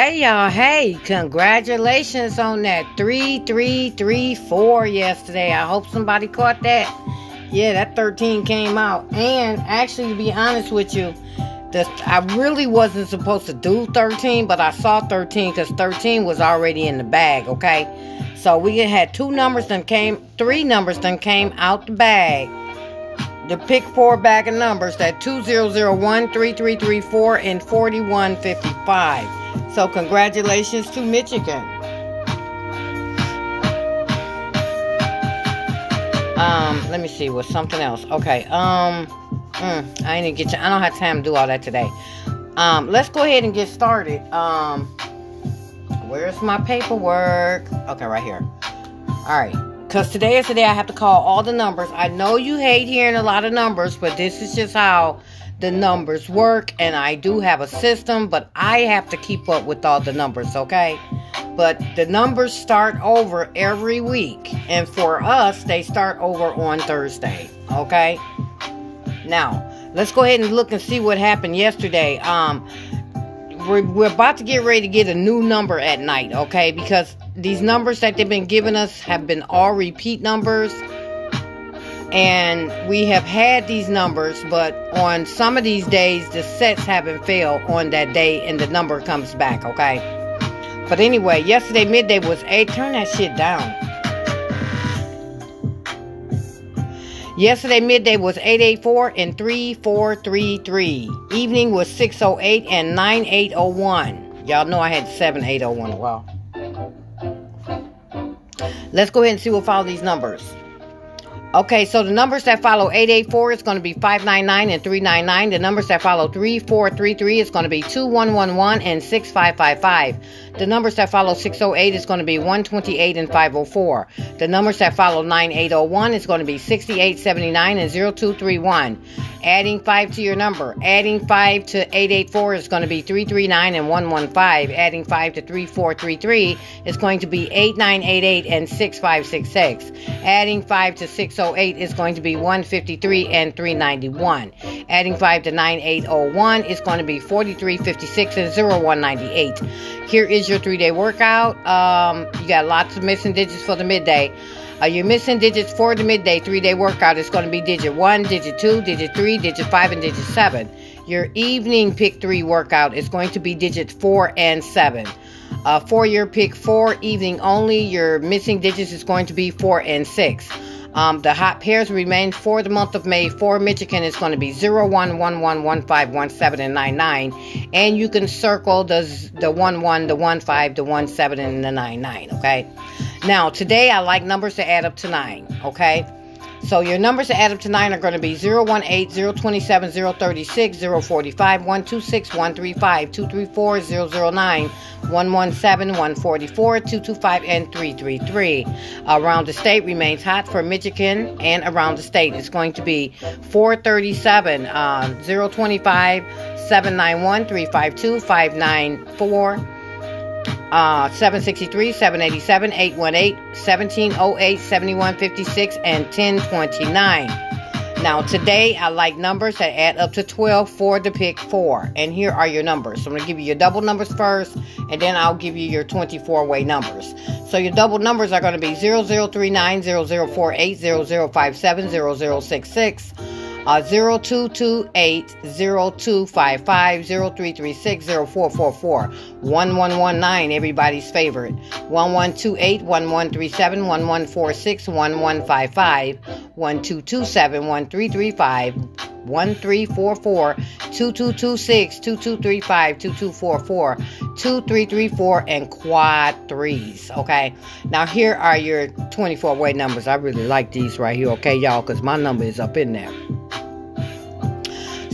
Hey y'all, hey, congratulations on that 3334 yesterday. I hope somebody caught that. Yeah, that 13 came out. And actually, to be honest with you, the, I really wasn't supposed to do 13, but I saw 13 because 13 was already in the bag, okay? So we had two numbers that came, three numbers that came out the bag. The pick four bag of numbers that 2001, 3334, and 4155. So congratulations to Michigan. Um, let me see. Was something else? Okay. Um, mm, I ain't get you. I don't have time to do all that today. Um, let's go ahead and get started. Um, where's my paperwork? Okay, right here. All right. Because today is the day I have to call all the numbers. I know you hate hearing a lot of numbers, but this is just how the numbers work and I do have a system, but I have to keep up with all the numbers, okay? But the numbers start over every week, and for us, they start over on Thursday, okay? Now, let's go ahead and look and see what happened yesterday. Um, we're, we're about to get ready to get a new number at night, okay? Because these numbers that they've been giving us have been all repeat numbers and we have had these numbers, but on some of these days, the sets haven't failed on that day and the number comes back, okay? But anyway, yesterday midday was 8. Turn that shit down. Yesterday midday was 884 and 3433. Evening was 608 and 9801. Y'all know I had 7801 a while. Let's go ahead and see what follow these numbers. Okay, so the numbers that follow 884 is going to be 599 and 399. The numbers that follow 3433 is going to be 2111 and 6555. The numbers that follow 608 is going to be 128 and 504. The numbers that follow 9801 is going to be 6879 and 0231. Adding 5 to your number. Adding 5 to 884 is going to be 339 and 115. Adding 5 to 3433 is going to be 8988 and 6566. Adding 5 to 608 is going to be 153 and 391. Adding 5 to 9801 is going to be 4356 and 0198. Here is your three day workout. Um, you got lots of missing digits for the midday. Uh, your missing digits for the midday three day workout is going to be digit 1, digit 2, digit 3, digit 5, and digit 7. Your evening pick 3 workout is going to be digit 4 and 7. Uh, for your pick 4 evening only, your missing digits is going to be 4 and 6. Um, the hot pairs remain for the month of May. For Michigan, it's going to be 0, 1, 1, 1, 1, 5, 1, 7, and 9, 9. And you can circle the, the 1, 1, the 1, 5, the 1, 7, and the 9, 9. Okay? Now, today I like numbers to add up to 9, okay? So your numbers to add up to 9 are going to be 018, 027, 036, 045, 126, 135, 234, 009, 117, 144, 225, and 333. Around the state remains hot for Michigan and around the state. It's going to be 437, um, 025, 791, 352, 594 uh, 763, 787, 818, 1708, 7156, and 1029. Now, today I like numbers that add up to 12 for the pick 4. And here are your numbers. So I'm going to give you your double numbers first, and then I'll give you your 24 way numbers. So your double numbers are going to be 0039, 0048, 0057, 0066 uh, 0228 0255 0336 0444 1119, everybody's favorite. 1128 1137 1146 1155 1227 1335 1344 2226 2235 2244 2334 and quad threes okay? Now here are your 24 way numbers. I really like these right here okay y'all? Because my number is up in there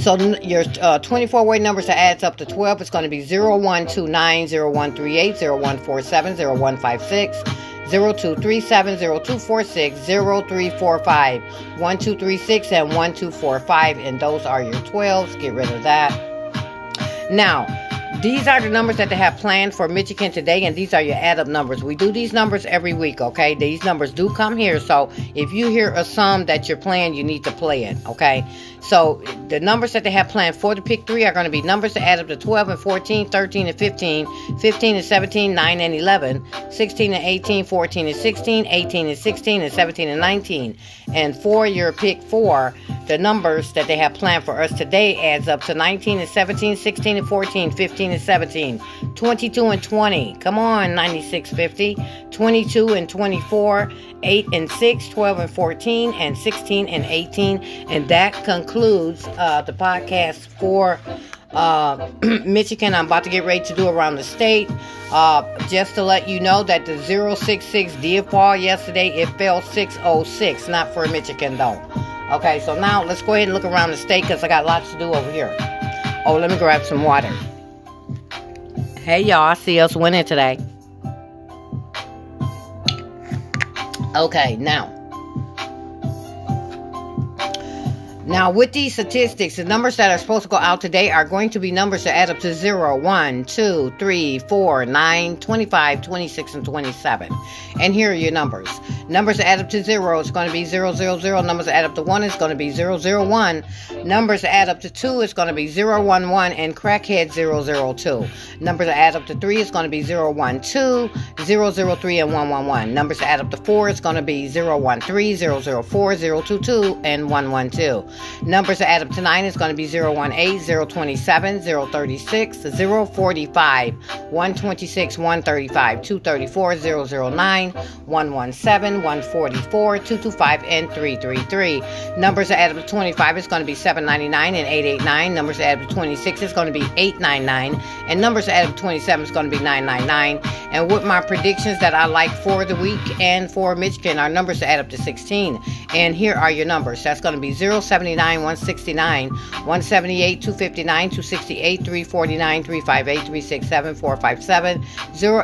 so your uh, 24 way numbers that adds up to 12 is going to be 0129, 0138, 0147, 0156, 0237, 0246, 0345, 1236, and 1245. And those are your 12s. Get rid of that. Now, these are the numbers that they have planned for Michigan today, and these are your add up numbers. We do these numbers every week, okay? These numbers do come here, so if you hear a sum that you're playing, you need to play it, okay? So the numbers that they have planned for the pick three are going to be numbers that add up to 12 and 14, 13 and 15, 15 and 17, 9 and 11, 16 and 18, 14 and 16, 18 and 16, and 17 and 19. And for your pick four, the numbers that they have planned for us today adds up to 19 and 17, 16 and 14, 15 and 17, 22 and 20. Come on, 9650. 22 and 24, 8 and 6, 12 and 14, and 16 and 18. And that concludes uh, the podcast for uh, Michigan. I'm about to get ready to do around the state. Uh, just to let you know that the 066 did fall yesterday. It fell 606, not for Michigan though. Okay, so now let's go ahead and look around the state because I got lots to do over here. Oh, let me grab some water. Hey y'all, I see us winning today. Okay, now Now, with these statistics, the numbers that are supposed to go out today are going to be numbers that add up to 0, 1, 2, 3, 4, 9, 25, 26, and 27. And here are your numbers. Numbers add up to 0 it's going to be 0, 0, 0. Numbers add up to 1 it's going to be 0, 0, 1. Numbers add up to 2 it's going to be 0, 1, 1. And crackhead 0, 0, 2. Numbers add up to 3 is going to be 0, 1, 2, 0, 0, 3, and 1, 1, 1. Numbers add up to 4 is going to be 0, 1, 3, 0, 0, 4, 0, 2, 2, and 1, 1, 2. Numbers add up to 9 is going to be 018, 027, 036, 045, 126, 135, 234, 009, 117, 144, 225, and 333. Numbers that add up to 25 is going to be 799 and 889. Numbers that add up to 26 is going to be 899. And numbers that add up to 27 is going to be 999. And with my predictions that I like for the week and for Michigan, our numbers that add up to 16. And here are your numbers. That's going to be 079, 169, 178, 259, 268, 349, 358, 367, 457,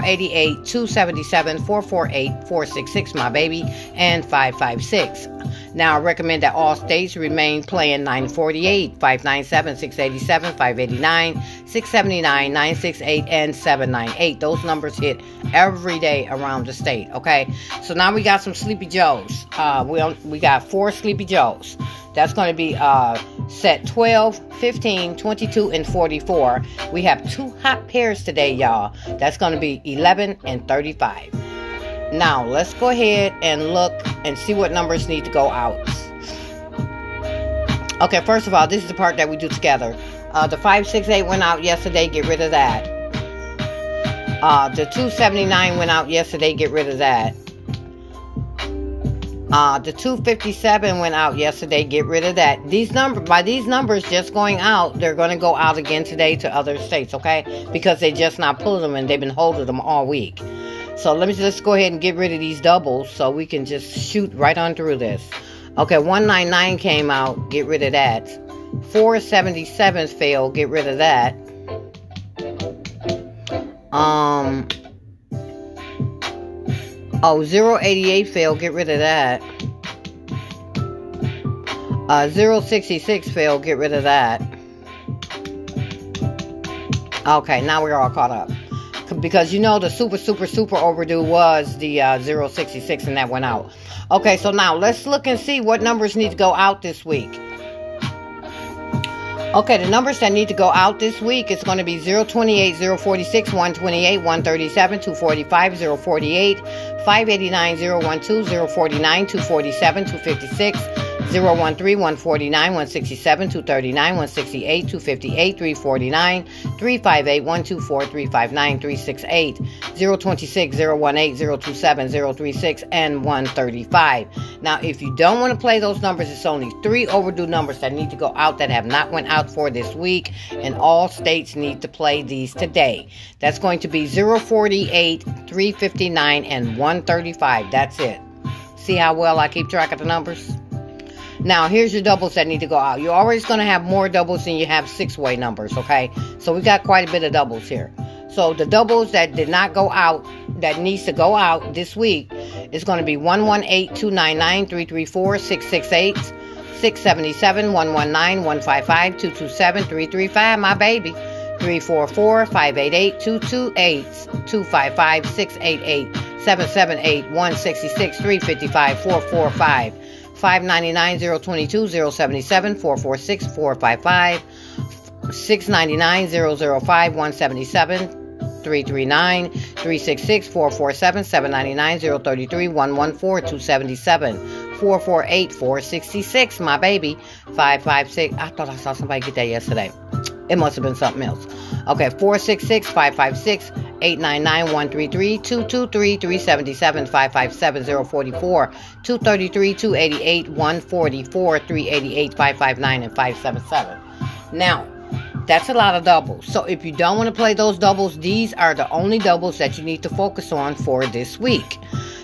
088, 277, 448, 466, my baby, and 556. Now, I recommend that all states remain playing 948, 597, 687, 589, 679, 968, and 798. Those numbers hit every day around the state, okay? So now we got some Sleepy Joes. Uh, we, we got four Sleepy Joes. That's going to be uh, set 12, 15, 22, and 44. We have two hot pairs today, y'all. That's going to be 11 and 35. Now, let's go ahead and look and see what numbers need to go out. Okay, first of all, this is the part that we do together. Uh, the 568 went out yesterday, get rid of that. Uh, the 279 went out yesterday, get rid of that. Uh, the 257 went out yesterday. Get rid of that. These numbers, by these numbers just going out, they're going to go out again today to other states, okay? Because they're just not pulling them and they've been holding them all week. So let me just go ahead and get rid of these doubles so we can just shoot right on through this. Okay, 199 came out. Get rid of that. 477 failed. Get rid of that. Um, Oh, 088 failed. Get rid of that. Uh, 066 failed. Get rid of that. Okay, now we're all caught up. Because you know the super, super, super overdue was the uh, 066 and that went out. Okay, so now let's look and see what numbers need to go out this week. Okay, the numbers that need to go out this week is going to be 028, 046, 128, 137, 245, 048, 589, 012, 049, 247, 256, 013 149 167 239 168 258 349 358 124 359 368 026 018 027 036 and 135 now if you don't want to play those numbers it's only three overdue numbers that need to go out that have not went out for this week and all states need to play these today. That's going to be 048 359 and 135 that's it. See how well i keep track of the numbers now, here's your doubles that need to go out. You're always going to have more doubles than you have six-way numbers, okay? So we got quite a bit of doubles here. So the doubles that did not go out, that needs to go out this week, is going to be 118, 299, 334, 668, 677, 119, 155, 227, 335, my baby. 344 588 228 255 688 778 166 355 445 599 022 077 446 455 699 005 177 339 366 447 799 033 114 277 448 466 my baby. 556 I thought I saw somebody get that yesterday. It must have been something else. Okay 466 556 899 133 223 377 557 044 233 288 144 388 559 and 577 now that's a lot of doubles. So if you don't want to play those doubles, these are the only doubles that you need to focus on for this week.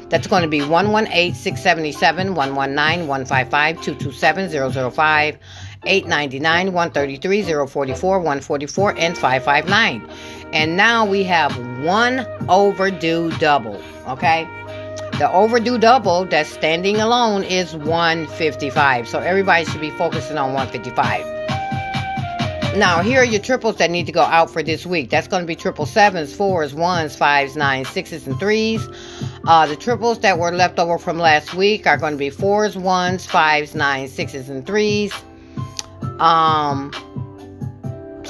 That's going to be 118 677 119 155 227 005 899 133 044 144 and 559. And now we have one overdue double, okay? The overdue double that's standing alone is 155. So everybody should be focusing on 155. Now, here are your triples that need to go out for this week. That's going to be triple sevens, fours, ones, fives, nines, sixes, and threes. Uh, the triples that were left over from last week are going to be fours, ones, fives, nines, sixes, and threes. Um,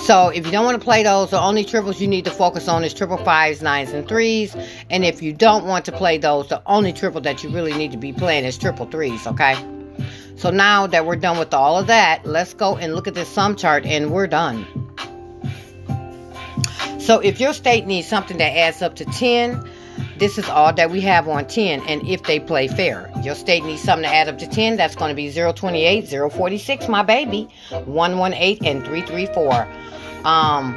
so if you don't want to play those, the only triples you need to focus on is triple fives, nines, and threes. And if you don't want to play those, the only triple that you really need to be playing is triple threes, okay? So now that we're done with all of that, let's go and look at this sum chart and we're done. So if your state needs something that adds up to 10, this is all that we have on 10 and if they play fair. Your state needs something to add up to 10, that's going to be 028, 046, my baby, 118, and 334. Um,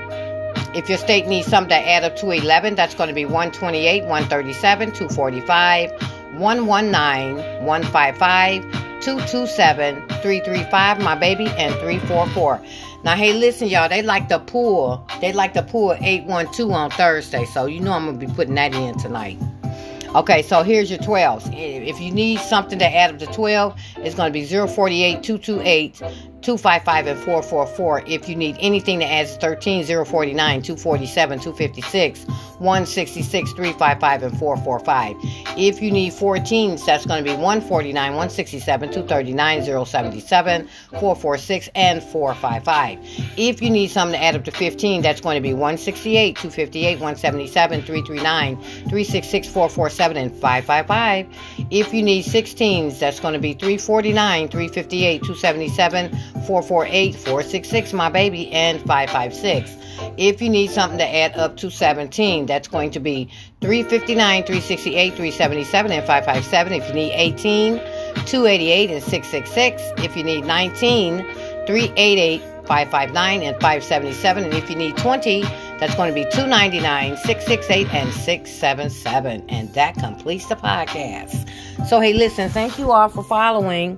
if your state needs something to add up to 11, that's going to be 128, 137, 245, 119, 155, 227 335, my baby, and 344. Now, hey, listen, y'all, they like the pool. They like the pool 812 on Thursday, so you know I'm going to be putting that in tonight. Okay, so here's your 12s. If you need something to add up to 12, it's going to be 048 228 255 and 444. If you need anything that adds 13, 049, 247, 256, 166, 355, and 445. If you need 14s, that's going to be 149, 167, 239, 077, 446, and 455. If you need something to add up to 15, that's going to be 168, 258, 177, 339, 366, 447, and 555. If you need 16s, that's going to be 349, 358, 277, 448 466, my baby, and 556. If you need something to add up to 17, that's going to be 359, 368, 377, and 557. If you need 18, 288 and 666. If you need 19, 388, 559 and 577. And if you need 20, that's going to be 299, 668, and 677. And that completes the podcast. So, hey, listen, thank you all for following.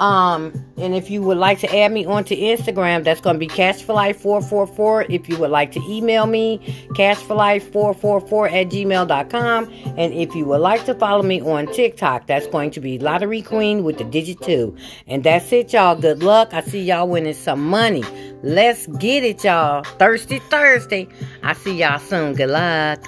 Um, and if you would like to add me onto Instagram, that's going to be Cash for Life 444. If you would like to email me, Cash for Life 444 at gmail.com. And if you would like to follow me on TikTok, that's going to be Lottery Queen with the digit 2. And that's it, y'all. Good luck. I see y'all winning some money. Let's get it, y'all. Thirsty Thursday. I see y'all soon. Good luck.